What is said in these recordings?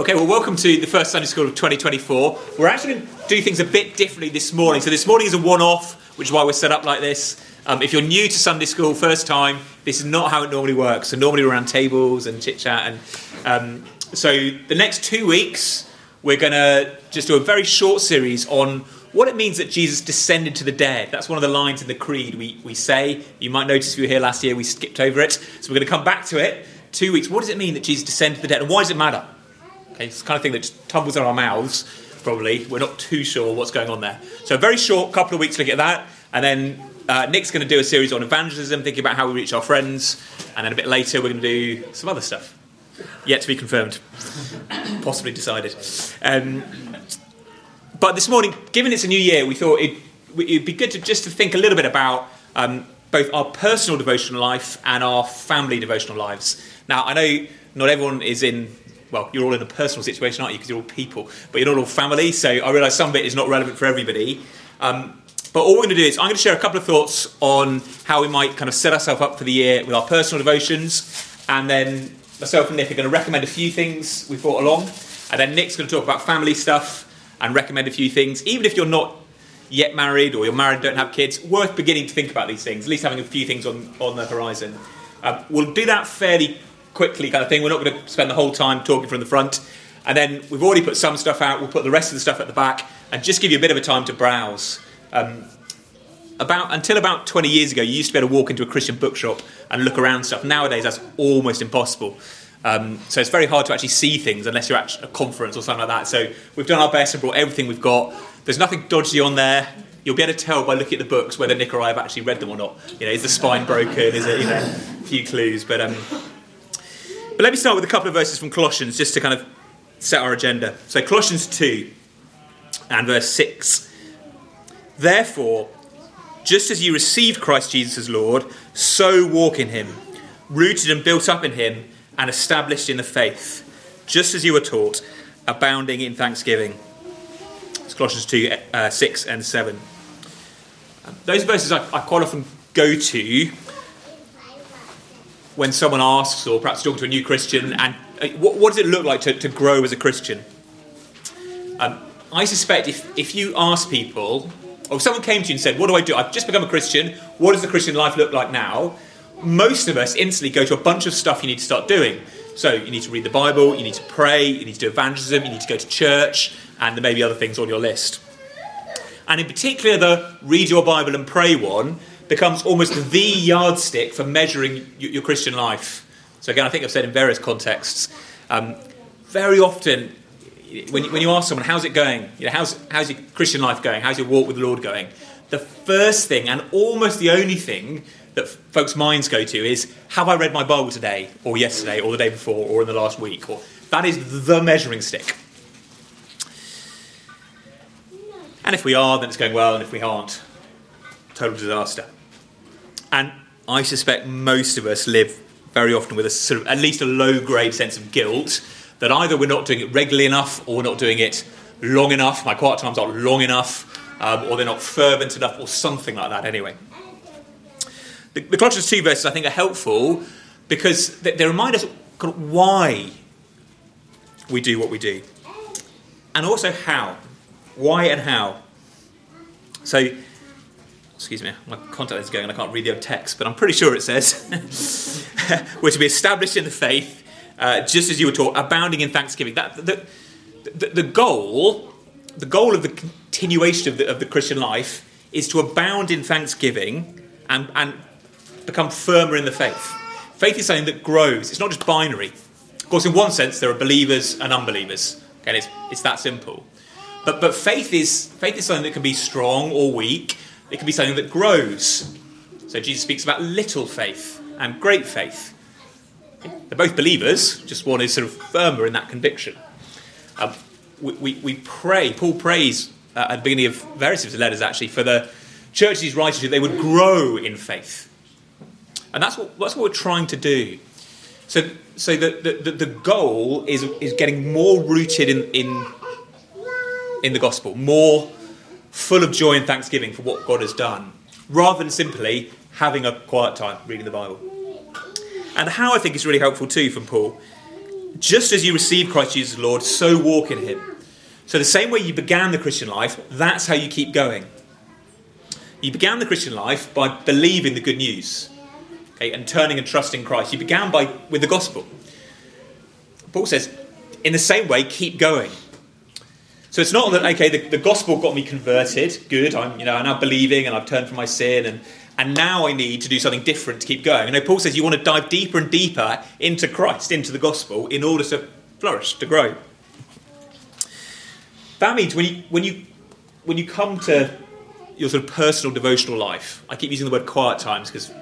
Okay, well, welcome to the first Sunday School of 2024. We're actually going to do things a bit differently this morning. So, this morning is a one off, which is why we're set up like this. Um, if you're new to Sunday School, first time, this is not how it normally works. So, normally we're around tables and chit chat. And um, so, the next two weeks, we're going to just do a very short series on what it means that Jesus descended to the dead. That's one of the lines in the Creed we, we say. You might notice if you were here last year, we skipped over it. So, we're going to come back to it. Two weeks. What does it mean that Jesus descended to the dead? And why does it matter? Okay, it's the kind of thing that just tumbles in our mouths, probably. We're not too sure what's going on there. So, a very short couple of weeks looking at that. And then uh, Nick's going to do a series on evangelism, thinking about how we reach our friends. And then a bit later, we're going to do some other stuff. Yet to be confirmed, possibly decided. Um, but this morning, given it's a new year, we thought it, would be good to just to think a little bit about um, both our personal devotional life and our family devotional lives. Now, I know not everyone is in well, you're all in a personal situation, aren't you? Because you're all people, but you're not all family. So I realise some of it is not relevant for everybody. Um, but all we're going to do is I'm going to share a couple of thoughts on how we might kind of set ourselves up for the year with our personal devotions, and then myself and Nick are going to recommend a few things we brought along, and then Nick's going to talk about family stuff and recommend a few things. Even if you're not yet married or you're married and don't have kids, worth beginning to think about these things. At least having a few things on on the horizon. Um, we'll do that fairly quickly kind of thing. We're not going to spend the whole time talking from the front. And then we've already put some stuff out. We'll put the rest of the stuff at the back and just give you a bit of a time to browse. Um, about until about 20 years ago, you used to be able to walk into a Christian bookshop and look around stuff. Nowadays, that's almost impossible. Um, so it's very hard to actually see things unless you're at a conference or something like that. So we've done our best and brought everything we've got. There's nothing dodgy on there. You'll be able to tell by looking at the books whether Nick or I have actually read them or not. You know, is the spine broken? Is it you know a few clues? But um, but let me start with a couple of verses from Colossians just to kind of set our agenda. So, Colossians 2 and verse 6. Therefore, just as you received Christ Jesus as Lord, so walk in him, rooted and built up in him, and established in the faith, just as you were taught, abounding in thanksgiving. It's Colossians 2 uh, 6 and 7. Those verses I, I quite often go to when someone asks, or perhaps talking to a new Christian, and uh, what, what, does it look like to, to grow as a Christian? Um, I suspect if, if you ask people, or if someone came to you and said, What do I do? I've just become a Christian. What does the Christian life look like now? Most of us instantly go to a bunch of stuff you need to start doing. So you need to read the Bible, you need to pray, you need to do evangelism, you need to go to church, and there may be other things on your list. And in particular, the read your Bible and pray one becomes almost the yardstick for measuring your Christian life. So, again, I think I've said in various contexts, um, very often when you, when you ask someone, how's it going? You know, how's, how's your Christian life going? How's your walk with the Lord going? The first thing, and almost the only thing that folks' minds go to is, have I read my Bible today, or yesterday, or the day before, or in the last week? Or that is the measuring stick. And if we are, then it's going well, and if we aren't, total disaster. And I suspect most of us live very often with a sort of at least a low grade sense of guilt that either we're not doing it regularly enough or we're not doing it long enough. My quiet times aren't long enough, um, or they're not fervent enough, or something like that. Anyway, the, the Colossians two verses I think are helpful because they, they remind us why we do what we do, and also how, why and how. So excuse me, my contact is going and I can't read the text, but I'm pretty sure it says, we're to be established in the faith, uh, just as you were taught, abounding in thanksgiving. That, the, the, the, goal, the goal of the continuation of the, of the Christian life is to abound in thanksgiving and, and become firmer in the faith. Faith is something that grows. It's not just binary. Of course, in one sense, there are believers and unbelievers. Okay, it's, it's that simple. But, but faith, is, faith is something that can be strong or weak it can be something that grows. So Jesus speaks about little faith and great faith. They're both believers, just one is sort of firmer in that conviction. Um, we, we, we, pray, Paul prays uh, at the beginning of various of his letters actually, for the churches he's writing to, they would grow in faith. And that's what, that's what we're trying to do. So, so the, the, the goal is, is getting more rooted in, in, in the gospel, more full of joy and thanksgiving for what God has done, rather than simply having a quiet time reading the Bible. And how I think is really helpful too from Paul. just as you received Christ Jesus Lord, so walk in him. So, the same way you began the Christian life, that's how you keep going. You began the Christian life by believing the good news okay, and turning and trusting Christ. You began by, with the gospel. Paul says, in the same way, keep going. So it's not that okay, the, the gospel got me converted. Good, I'm you know I'm now believing and I've turned from my sin and and now I need to do something different to keep going. You know, Paul says you want to dive deeper and deeper into Christ, into the gospel, in order to flourish, to grow. That means when you when you when you come to your sort of personal devotional life, I keep using the word quiet times because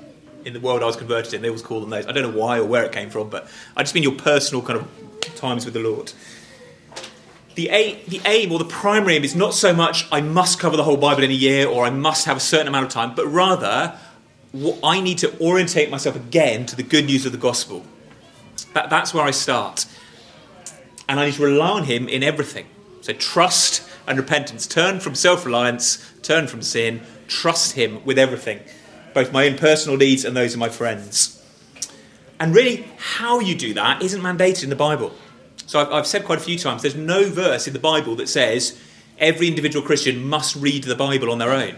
in the world I was converted in, they always call them those. I don't know why or where it came from, but I just mean your personal kind of times with the Lord the aim, the aim or the primary aim is not so much I must cover the whole Bible in a year or I must have a certain amount of time, but rather I need to orientate myself again to the good news of the gospel. That, that's where I start. And I need to rely on Him in everything. So trust and repentance. Turn from self reliance, turn from sin, trust Him with everything, both my own personal needs and those of my friends. And really, how you do that isn't mandated in the Bible. So I've, I've said quite a few times there's no verse in the Bible that says every individual Christian must read the Bible on their own.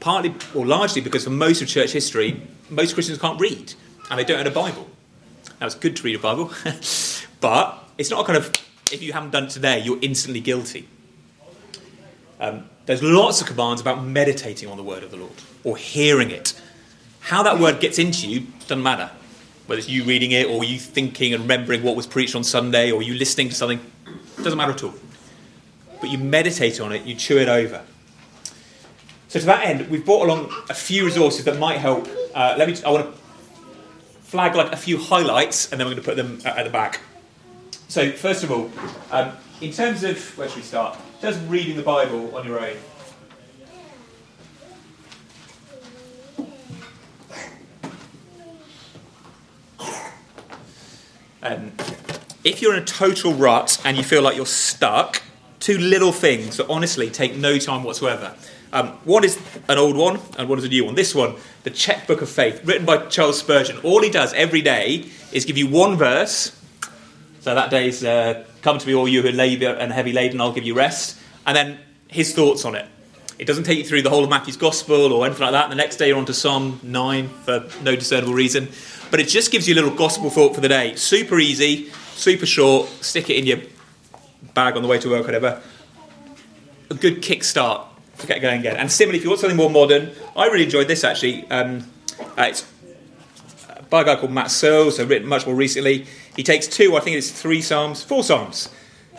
Partly or largely because for most of church history, most Christians can't read and they don't own a Bible. Now it's good to read a Bible, but it's not a kind of if you haven't done it today, you're instantly guilty. Um, there's lots of commands about meditating on the word of the Lord or hearing it. How that word gets into you doesn't matter whether it's you reading it or you thinking and remembering what was preached on Sunday or you listening to something, doesn't matter at all. But you meditate on it, you chew it over. So to that end, we've brought along a few resources that might help. Uh, let me. I want to flag like a few highlights, and then we're going to put them at the back. So first of all, um, in terms of where should we start? Of reading the Bible on your own. Um, if you're in a total rut and you feel like you're stuck, two little things that honestly take no time whatsoever. Um, one is an old one, and one is a new one. This one, the Checkbook of Faith, written by Charles Spurgeon. All he does every day is give you one verse. So that day's uh, "Come to me, all you who are labor and heavy laden, I'll give you rest," and then his thoughts on it. It doesn't take you through the whole of Matthew's Gospel or anything like that. And the next day you're on to Psalm 9 for no discernible reason but it just gives you a little gospel thought for the day. Super easy, super short, stick it in your bag on the way to work, whatever. A good kickstart to get going again. And similarly, if you want something more modern, I really enjoyed this actually. Um, uh, it's by a guy called Matt Searle, so written much more recently. He takes two, I think it's three psalms, four psalms,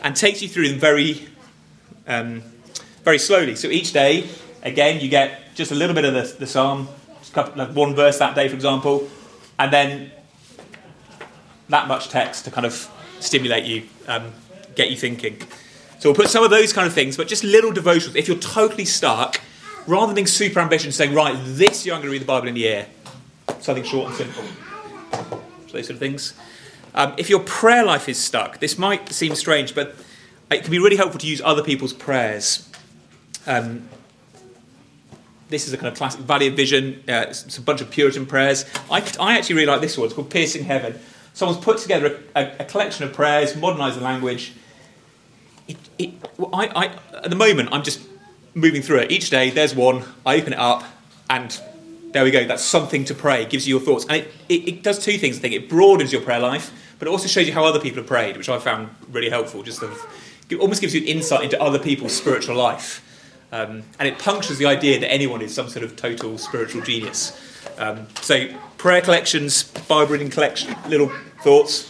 and takes you through them very, um, very slowly. So each day, again, you get just a little bit of the, the psalm, couple, like one verse that day, for example, and then that much text to kind of stimulate you, um, get you thinking. So we'll put some of those kind of things, but just little devotionals. If you're totally stuck, rather than being super ambitious, and saying, right, this year I'm going to read the Bible in a year, something short and simple. So those sort of things. Um, if your prayer life is stuck, this might seem strange, but it can be really helpful to use other people's prayers. Um, this is a kind of classic Valley of Vision. Uh, it's a bunch of Puritan prayers. I, I actually really like this one. It's called Piercing Heaven. Someone's put together a, a, a collection of prayers, modernised the language. It, it, I, I, at the moment, I'm just moving through it. Each day, there's one. I open it up, and there we go. That's something to pray. It gives you your thoughts, and it, it, it does two things. I think it broadens your prayer life, but it also shows you how other people have prayed, which I found really helpful. Just sort of, it almost gives you insight into other people's spiritual life. Um, and it punctures the idea that anyone is some sort of total spiritual genius. Um, so, prayer collections, Bible reading collection, little thoughts.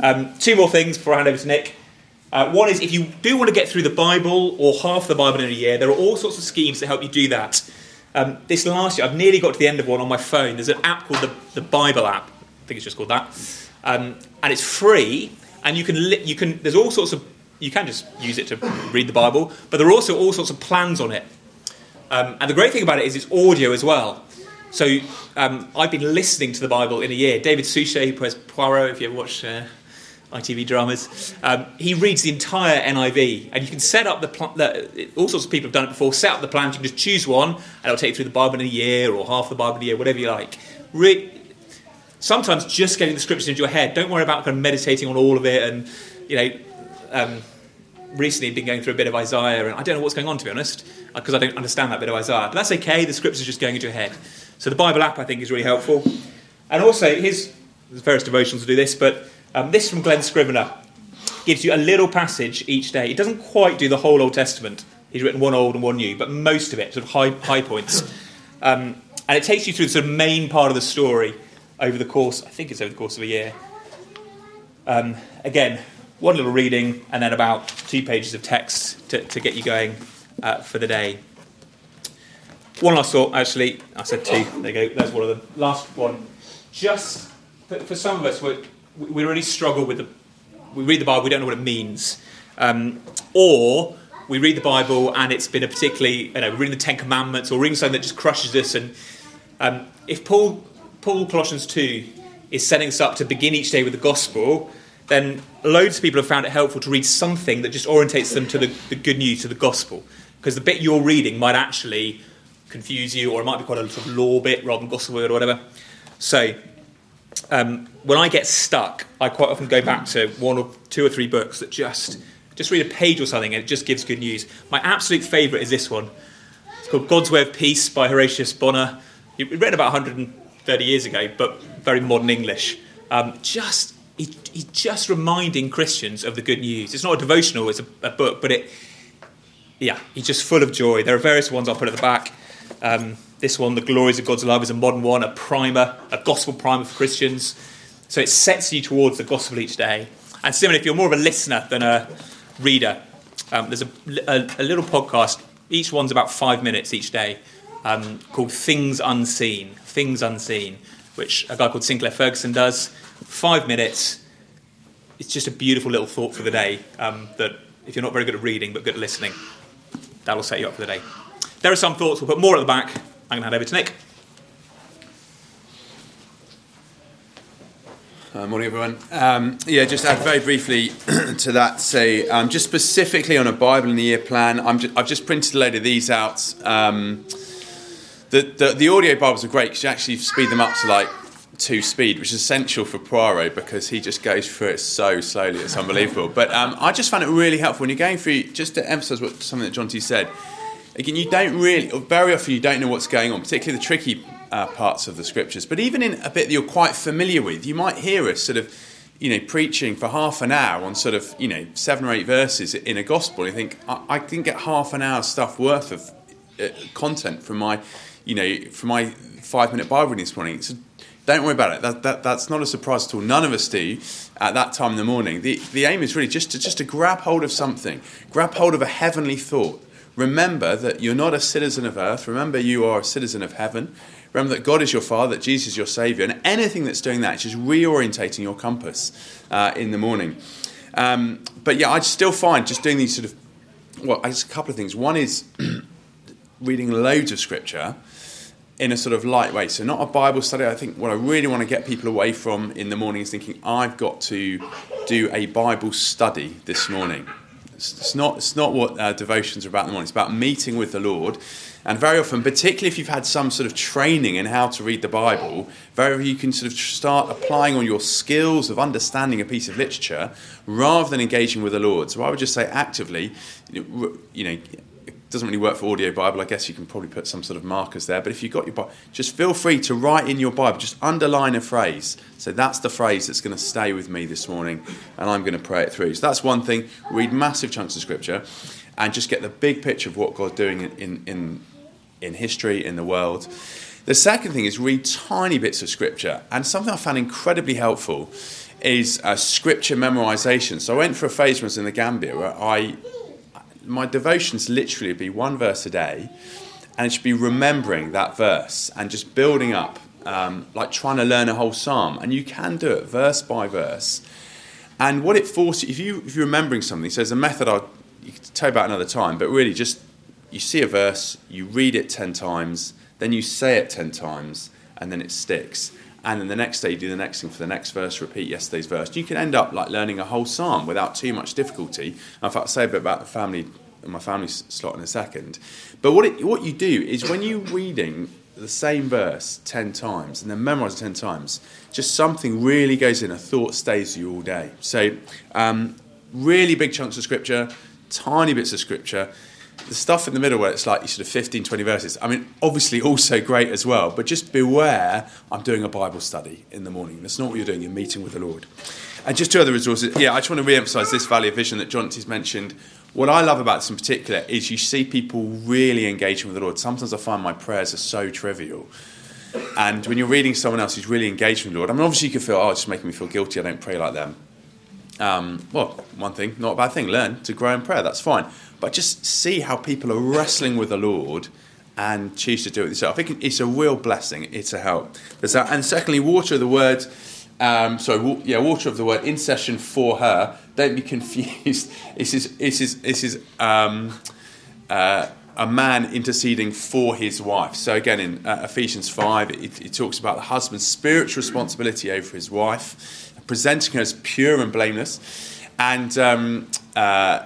Um, two more things before I hand over to Nick. Uh, one is if you do want to get through the Bible or half the Bible in a year, there are all sorts of schemes to help you do that. Um, this last year, I've nearly got to the end of one on my phone. There's an app called the, the Bible app. I think it's just called that. Um, and it's free, and you can, li- you can, there's all sorts of you can just use it to read the Bible, but there are also all sorts of plans on it. Um, and the great thing about it is it's audio as well. So um, I've been listening to the Bible in a year. David Suchet, who plays Poirot, if you ever watch uh, ITV dramas, um, he reads the entire NIV, and you can set up the, all sorts of people have done it before. Set up the plans. You can just choose one, and it'll take you through the Bible in a year or half the Bible in a year, whatever you like. Re- sometimes just getting the scriptures into your head. Don't worry about kind of meditating on all of it. And you know, um, recently been going through a bit of Isaiah, and I don't know what's going on to be honest, because I don't understand that bit of Isaiah. But that's okay. The scriptures just going into your head. So the Bible app I think is really helpful. And also, here's various devotions to do this, but um, this from Glen Scrivener gives you a little passage each day. It doesn't quite do the whole Old Testament. He's written one old and one new, but most of it, sort of high, high points. Um, and it takes you through the sort of main part of the story over the course, I think it's over the course of a year. Um, again, one little reading and then about two pages of text to, to get you going uh, for the day. One last thought, actually, I said two. There you go. There's one of them. Last one. Just for, some of us, we really struggle with the. We read the Bible, we don't know what it means, um, or we read the Bible and it's been a particularly, you know, reading the Ten Commandments or reading something that just crushes us. And um, if Paul, Paul Colossians two is setting us up to begin each day with the gospel, then loads of people have found it helpful to read something that just orientates them to the, the good news, to the gospel. Because the bit you're reading might actually confuse you, or it might be quite a sort of law bit rather than gospel word or whatever. So, um, when I get stuck, I quite often go back to one or two or three books that just just read a page or something and it just gives good news. My absolute favourite is this one. It's called God's Way of Peace by Horatius Bonar. It was written about 130 years ago, but very modern English. Um, just he, he's just reminding Christians of the good news. It's not a devotional; it's a, a, book, but it, yeah, he's just full of joy. There are various ones I'll put at the back. Um, this one, "The Glories of God's Love," is a modern one, a primer, a gospel primer for Christians. So it sets you towards the gospel each day. And similarly, if you're more of a listener than a reader, um, there's a, a, a, little podcast. Each one's about five minutes each day, um, called "Things Unseen." Things Unseen, which a guy called Sinclair Ferguson does. Five minutes. It's just a beautiful little thought for the day. Um, that if you're not very good at reading but good at listening, that'll set you up for the day. There are some thoughts. We'll put more at the back. I'm going to hand over to Nick. Uh, morning, everyone. Um, yeah, just add very briefly to that. Say, um, just specifically on a Bible in the Year plan, i have just printed a load of these out. Um, the, the, the audio Bibles are great because you actually speed them up to like two speed, which is essential for Poirot because he just goes through it so slowly. It's unbelievable. but um, I just found it really helpful when you're going through. Just to emphasise what something that Jonty said. Again, you don't really, very often you don't know what's going on, particularly the tricky uh, parts of the scriptures. But even in a bit that you're quite familiar with, you might hear us sort of, you know, preaching for half an hour on sort of, you know, seven or eight verses in a gospel. You think, I, I didn't get half an hour's stuff worth of uh, content from my, you know, from my five minute Bible reading this morning. So don't worry about it. That, that, that's not a surprise at all. None of us do at that time in the morning. The, the aim is really just to, just to grab hold of something, grab hold of a heavenly thought. Remember that you're not a citizen of earth. Remember you are a citizen of heaven. Remember that God is your Father, that Jesus is your Saviour, and anything that's doing that is just reorientating your compass uh, in the morning. Um, but yeah, I still find just doing these sort of, well, just a couple of things. One is reading loads of Scripture in a sort of light way. So, not a Bible study. I think what I really want to get people away from in the morning is thinking, I've got to do a Bible study this morning. It's, not, it's not what uh, devotions are about in the morning. It's about meeting with the Lord and very often, particularly if you've had some sort of training in how to read the Bible, very often you can sort of start applying on your skills of understanding a piece of literature rather than engaging with the Lord. So I would just say actively, you know, doesn't really work for audio Bible. I guess you can probably put some sort of markers there. But if you've got your Bible, just feel free to write in your Bible, just underline a phrase. So that's the phrase that's going to stay with me this morning, and I'm going to pray it through. So that's one thing. Read massive chunks of Scripture and just get the big picture of what God's doing in, in, in history, in the world. The second thing is read tiny bits of scripture. And something I found incredibly helpful is uh, scripture memorization. So I went for a phase when I was in the Gambia where I, my devotions literally be one verse a day, and it should be remembering that verse and just building up, um, like trying to learn a whole psalm. And you can do it verse by verse. And what it forces, if you if you're remembering something, so there's a method I'll you tell you about another time, but really just you see a verse, you read it 10 times, then you say it 10 times, and then it sticks. And then the next day, you do the next thing for the next verse, repeat yesterday's verse. You can end up like learning a whole psalm without too much difficulty. In fact, I'll say a bit about the family, my family slot in a second. But what, it, what you do is when you're reading the same verse 10 times and then memorize it 10 times, just something really goes in, a thought stays with you all day. So, um, really big chunks of scripture, tiny bits of scripture. The stuff in the middle where it's like you sort of 15, 20 verses, I mean, obviously also great as well, but just beware I'm doing a Bible study in the morning. That's not what you're doing, you're meeting with the Lord. And just two other resources. Yeah, I just want to re emphasize this Valley of Vision that Jonty's mentioned. What I love about this in particular is you see people really engaging with the Lord. Sometimes I find my prayers are so trivial. And when you're reading someone else who's really engaged with the Lord, I mean, obviously you can feel, oh, it's just making me feel guilty, I don't pray like them. Um, well, one thing, not a bad thing, learn to grow in prayer, that's fine. But just see how people are wrestling with the Lord and choose to do it yourself. I think it's a real blessing, it's a help. And secondly, water of the word. Um, sorry, yeah, water of the word intercession for her. Don't be confused. This is this is this is um, uh, a man interceding for his wife. So again, in uh, Ephesians five, it, it, talks about the husband's spiritual responsibility over his wife, presenting her as pure and blameless, and um, uh,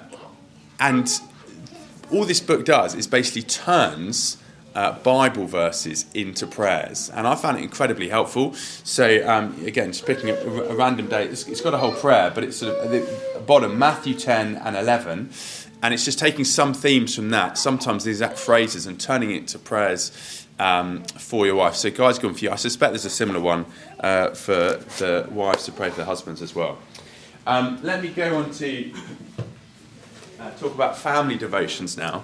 and all this book does is basically turns uh, Bible verses into prayers, and I found it incredibly helpful. So um, again, just picking a, a random date, it's, it's got a whole prayer, but it's sort of at the bottom Matthew ten and eleven, and it's just taking some themes from that, sometimes the exact phrases, and turning it to prayers um, for your wife. So guys, going for you. I suspect there's a similar one uh, for the wives to pray for their husbands as well. Um, let me go on to uh, talk about family devotions now.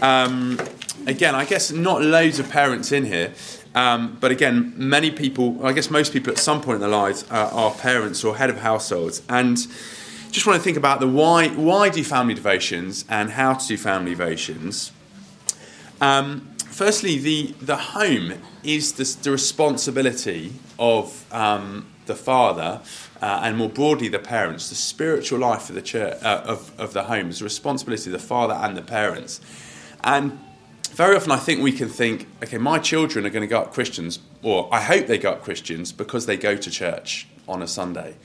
Um, again, I guess not loads of parents in here, um, but again, many people, I guess most people at some point in their lives uh, are parents or head of households, and just want to think about the why. Why do family devotions and how to do family devotions? Um, firstly, the the home is the, the responsibility of um, the father uh, and more broadly the parents. The spiritual life of the church uh, of of the home is the responsibility of the father and the parents, and very often I think we can think, okay, my children are going to go up Christians, or I hope they go up Christians because they go to church on a Sunday.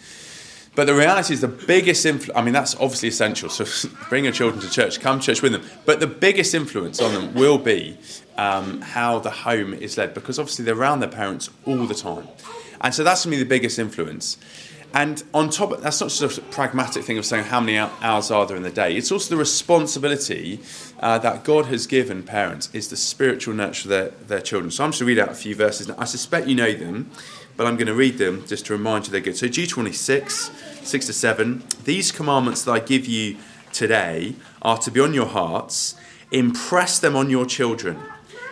But the reality is the biggest influence, I mean, that's obviously essential. So bring your children to church, come to church with them. But the biggest influence on them will be um, how the home is led because obviously they're around their parents all the time. And so that's to be the biggest influence. And on top of that's not just a pragmatic thing of saying how many hours are there in the day. It's also the responsibility uh, that God has given parents is the spiritual nurture of their, their children. So I'm just going to read out a few verses. Now, I suspect you know them, but I'm going to read them just to remind you they're good. So Deuteronomy 6, 6 to 7. These commandments that I give you today are to be on your hearts. Impress them on your children.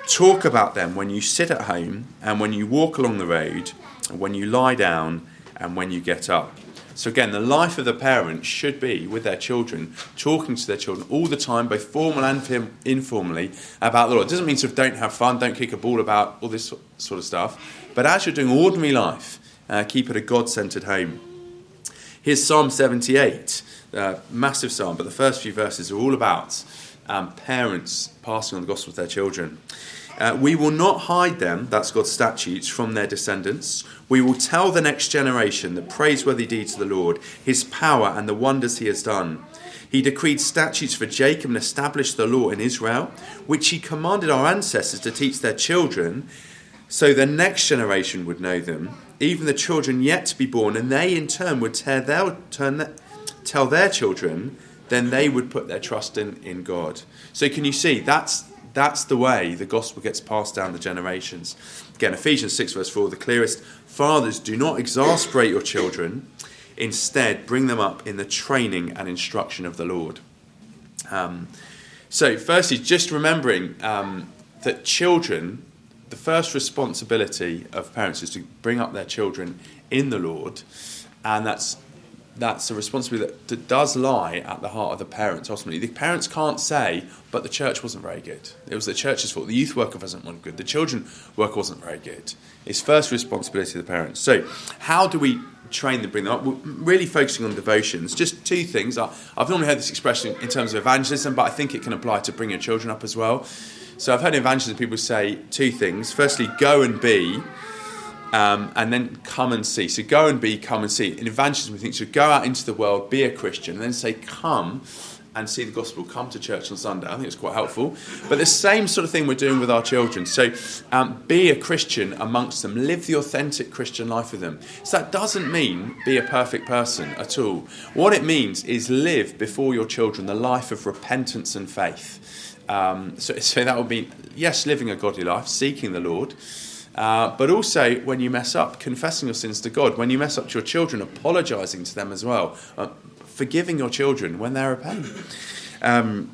Talk about them when you sit at home and when you walk along the road when you lie down and when you get up. So, again, the life of the parent should be with their children, talking to their children all the time, both formal and informally, about the Lord. It doesn't mean sort of don't have fun, don't kick a ball about all this sort of stuff. But as you're doing ordinary life, uh, keep it a God centered home. Here's Psalm 78, uh, massive psalm, but the first few verses are all about um, parents passing on the gospel to their children. Uh, we will not hide them, that's God's statutes, from their descendants. We will tell the next generation the praiseworthy deeds of the Lord, his power, and the wonders he has done. He decreed statutes for Jacob and established the law in Israel, which he commanded our ancestors to teach their children, so the next generation would know them, even the children yet to be born, and they in turn would their, turn, tell their children, then they would put their trust in, in God. So, can you see that's that's the way the gospel gets passed down the generations. Again, Ephesians 6, verse 4 the clearest fathers, do not exasperate your children, instead, bring them up in the training and instruction of the Lord. Um, so, firstly, just remembering um, that children, the first responsibility of parents is to bring up their children in the Lord, and that's that's a responsibility that, that, does lie at the heart of the parents ultimately. The parents can't say, but the church wasn't very good. It was the church's fault. The youth worker wasn't one good. The children work wasn't very good. It's first responsibility of the parents. So, how do we train them, bring them up? We're really focusing on devotions. Just two things. I've normally heard this expression in terms of evangelism, but I think it can apply to bring your children up as well. So, I've heard evangelism people say two things. Firstly, go and be um, and then come and see. So go and be, come and see. In evangelism, we think so go out into the world, be a Christian, and then say, come and see the gospel, come to church on Sunday. I think it's quite helpful. But the same sort of thing we're doing with our children. So um, be a Christian amongst them, live the authentic Christian life with them. So that doesn't mean be a perfect person at all. What it means is live before your children the life of repentance and faith. Um, so, so that would be, yes, living a godly life, seeking the Lord. Uh, but also, when you mess up, confessing your sins to God. When you mess up to your children, apologising to them as well. Uh, forgiving your children when they're a pain. Um,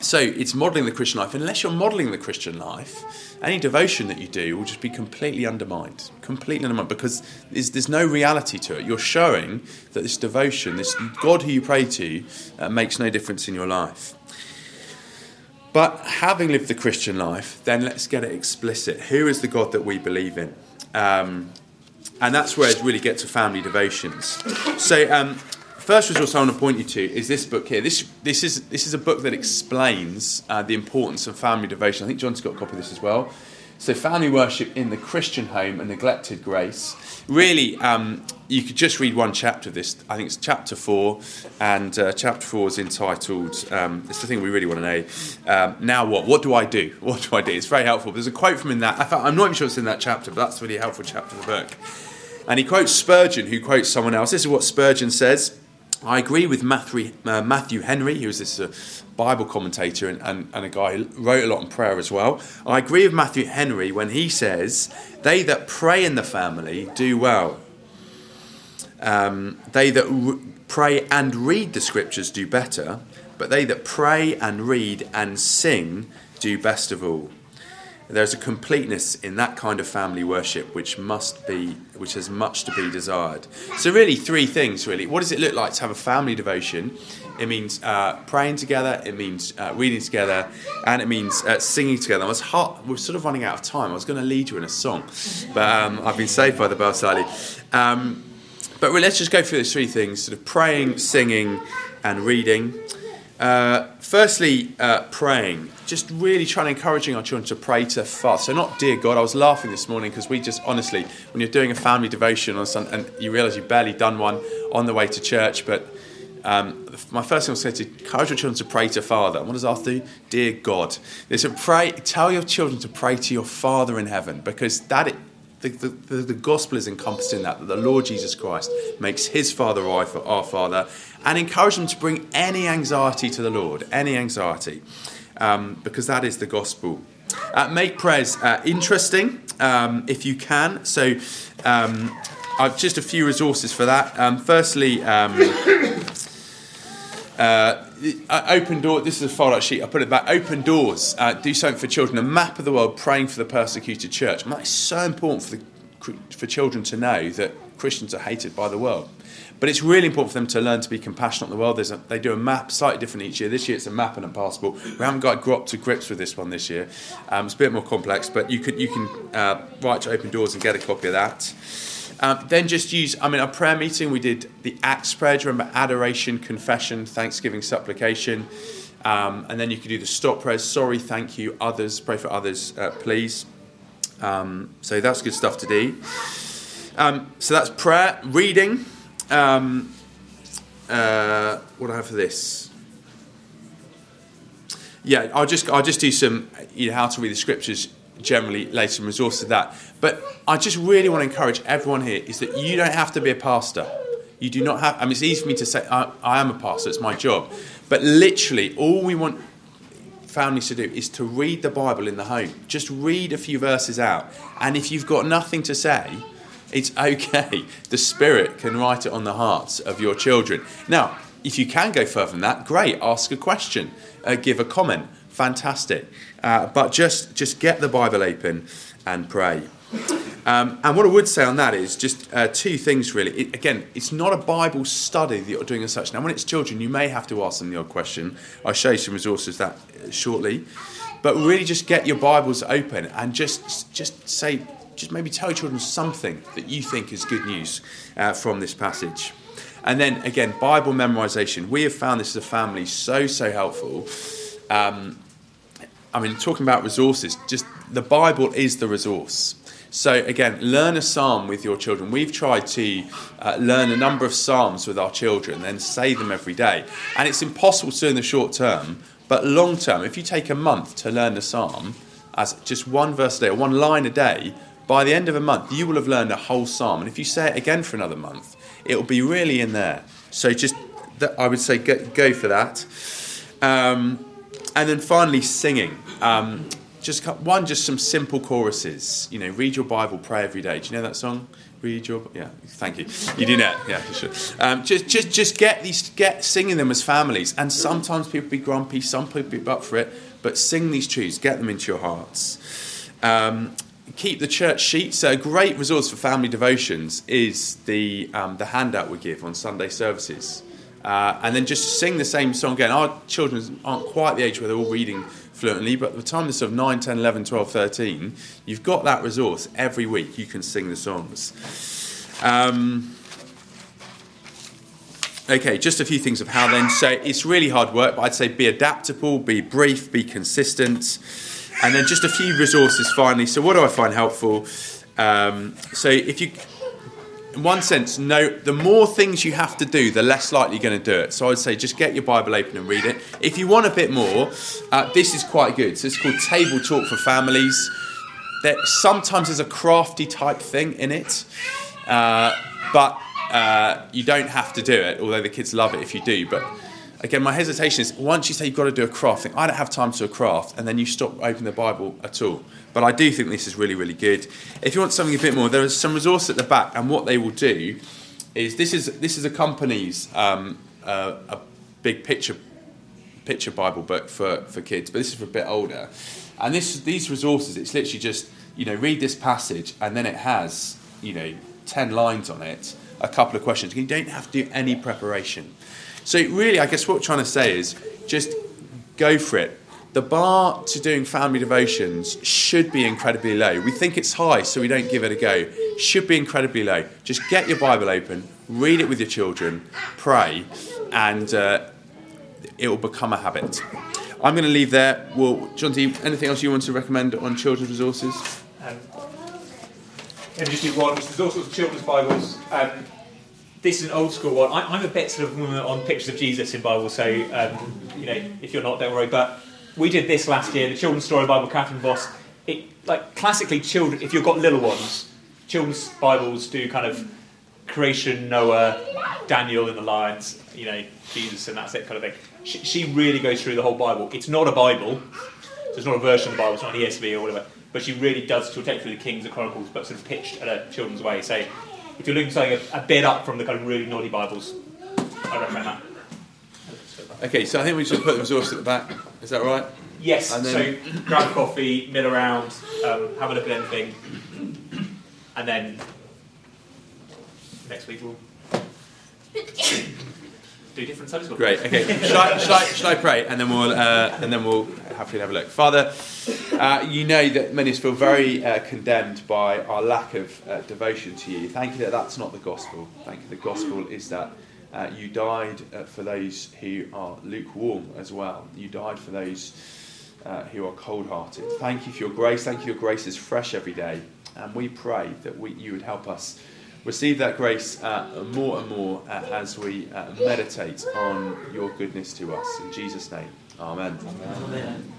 so it's modelling the Christian life. Unless you're modelling the Christian life, any devotion that you do will just be completely undermined. Completely undermined because there's, there's no reality to it. You're showing that this devotion, this God who you pray to, uh, makes no difference in your life. But having lived the Christian life, then let's get it explicit. Who is the God that we believe in? Um, and that's where it really gets to family devotions. So, um, first resource I want to point you to is this book here. This, this, is, this is a book that explains uh, the importance of family devotion. I think John's got a copy of this as well. So, family worship in the Christian home and neglected grace. Really, um, you could just read one chapter of this. I think it's chapter four, and uh, chapter four is entitled. Um, it's the thing we really want to know. Um, now, what? What do I do? What do I do? It's very helpful. There's a quote from in that. I'm not even sure it's in that chapter, but that's a really helpful chapter of the book. And he quotes Spurgeon, who quotes someone else. This is what Spurgeon says. I agree with Matthew, uh, Matthew Henry, who's this uh, Bible commentator and, and, and, a guy who wrote a lot on prayer as well. I agree with Matthew Henry when he says, They that pray in the family do well. Um, they that r- pray and read the scriptures do better, but they that pray and read and sing do best of all. There's a completeness in that kind of family worship which must be, which has much to be desired. So really, three things really. What does it look like to have a family devotion? It means uh, praying together. It means uh, reading together, and it means uh, singing together. I was hot. We're sort of running out of time. I was going to lead you in a song, but um, I've been saved by the bell slightly. Um, but let's just go through those three things: sort of praying, singing, and reading. Uh, firstly, uh, praying. Just really trying to encouraging our children to pray to Father. So not dear God. I was laughing this morning because we just honestly, when you're doing a family devotion on Sunday, and you realise you've barely done one on the way to church, but um, my first thing I was to encourage your children to pray to Father. What does Arthur do? Dear God. They said, pray. Tell your children to pray to your Father in heaven because that the, the, the, gospel is encompassed in that, that the Lord Jesus Christ makes his Father our, Father, and encourage them to bring any anxiety to the Lord, any anxiety, um, because that is the gospel. Uh, make prayers uh, interesting um, if you can. So, um, I've just a few resources for that. Um, firstly, um, uh, open door. This is a follow-up sheet. I put it back. Open doors. Uh, do something for children. A map of the world. Praying for the persecuted church. And that's so important for the for children to know that Christians are hated by the world. But it's really important for them to learn to be compassionate on the world. A, they do a map slightly different each year. This year it's a map and a passport. We haven't got got to grips with this one this year. Um, it's a bit more complex, but you can you can uh, write to Open Doors and get a copy of that. Um, then just use, I mean, our prayer meeting, we did the Acts prayer. Do you remember adoration, confession, thanksgiving, supplication? Um, and then you could do the stop prayers sorry, thank you, others, pray for others, uh, please. Um, so that's good stuff to do. Um, so that's prayer, reading. Um, uh, what do I have for this? Yeah, I'll just I'll just do some you know how to read the scriptures generally later some resources to that. But I just really want to encourage everyone here is that you don't have to be a pastor. You do not have, I mean, it's easy for me to say, I, I am a pastor, it's my job. But literally, all we want families to do is to read the Bible in the home. Just read a few verses out. And if you've got nothing to say, it's okay. The Spirit can write it on the hearts of your children. Now, if you can go further than that, great. Ask a question, uh, give a comment. Fantastic. Uh, but just, just get the Bible open and pray. Um, and what I would say on that is just uh, two things really. It, again, it's not a Bible study that you're doing as such. Now, when it's children, you may have to ask them the odd question. I'll show you some resources that uh, shortly. But really, just get your Bibles open and just just say, just maybe tell children something that you think is good news uh, from this passage. And then again, Bible memorization. We have found this as a family so so helpful. Um, I mean, talking about resources, just the Bible is the resource. So, again, learn a psalm with your children. We've tried to uh, learn a number of psalms with our children, then say them every day. And it's impossible to do in the short term, but long term, if you take a month to learn a psalm as just one verse a day or one line a day, by the end of a month, you will have learned a whole psalm. And if you say it again for another month, it will be really in there. So, just I would say go, go for that. Um, and then finally, singing. Um, just one, just some simple choruses. You know, read your Bible, pray every day. Do you know that song? Read your yeah. Thank you. You do know. Yeah, sure. Um, just just just get these get singing them as families. And sometimes people be grumpy, some people be up for it. But sing these tunes, get them into your hearts. Um, keep the church sheets. So a great resource for family devotions is the um, the handout we give on Sunday services. Uh, and then just sing the same song again. Our children aren't quite the age where they're all reading fluently, but the time they're sort of 9, 10, 11, 12, 13, you've got that resource every week. You can sing the songs. Um, okay, just a few things of how then. So it's really hard work, but I'd say be adaptable, be brief, be consistent. And then just a few resources finally. So, what do I find helpful? Um, so, if you in one sense, no, the more things you have to do, the less likely you're going to do it. So I'd say just get your Bible open and read it. If you want a bit more, uh, this is quite good. So it's called Table Talk for Families. That sometimes there's a crafty type thing in it, uh, but uh, you don't have to do it. Although the kids love it if you do. But again, my hesitation is once you say you've got to do a craft, think I don't have time to a craft, and then you stop opening the Bible at all. But I do think this is really, really good. If you want something a bit more, there is some resource at the back, and what they will do is this is this is a company's um, uh, a big picture picture Bible book for, for kids, but this is for a bit older. And this these resources, it's literally just you know read this passage, and then it has you know ten lines on it, a couple of questions. You don't have to do any preparation. So really, I guess what we're trying to say is just go for it the bar to doing family devotions should be incredibly low. We think it's high, so we don't give it a go. Should be incredibly low. Just get your Bible open, read it with your children, pray, and uh, it will become a habit. I'm going to leave there. Well, John, do you, anything else you want to recommend on children's resources? Um, just do one, which is also children's Bibles. Um, this is an old school one. I, am a bit sort of on pictures of Jesus in Bible, so um, you know if you're not, don't worry. But we did this last year, the Children's Story Bible, Catherine Vos. It, like classically, children. If you've got little ones, children's Bibles do kind of creation, Noah, Daniel in the lions, you know, Jesus, and that's it kind of thing. She, she really goes through the whole Bible. It's not a Bible. So it's not a version of the Bible. It's not an ESV or whatever. But she really does. She'll take through the Kings and Chronicles, but sort of pitched at a children's way. Say, if you're looking for something a, a bit up from the kind of really naughty Bibles, I recommend that. Okay, so I think we should put the resource at the back. Is that right? Yes. And then... So grab a coffee, mill around, um, have a look at anything, and then next week we'll do different Sunday school. Great. Okay. shall, I, shall, I, shall I pray and then we'll uh, and then we'll happily have a look. Father, uh, you know that many of us feel very uh, condemned by our lack of uh, devotion to you. Thank you that that's not the gospel. Thank you. The gospel is that uh, you died uh, for those who are lukewarm as well. You died for those uh, who are cold hearted. Thank you for your grace. Thank you, your grace is fresh every day. And we pray that we, you would help us receive that grace uh, more and more uh, as we uh, meditate on your goodness to us. In Jesus' name, amen. amen.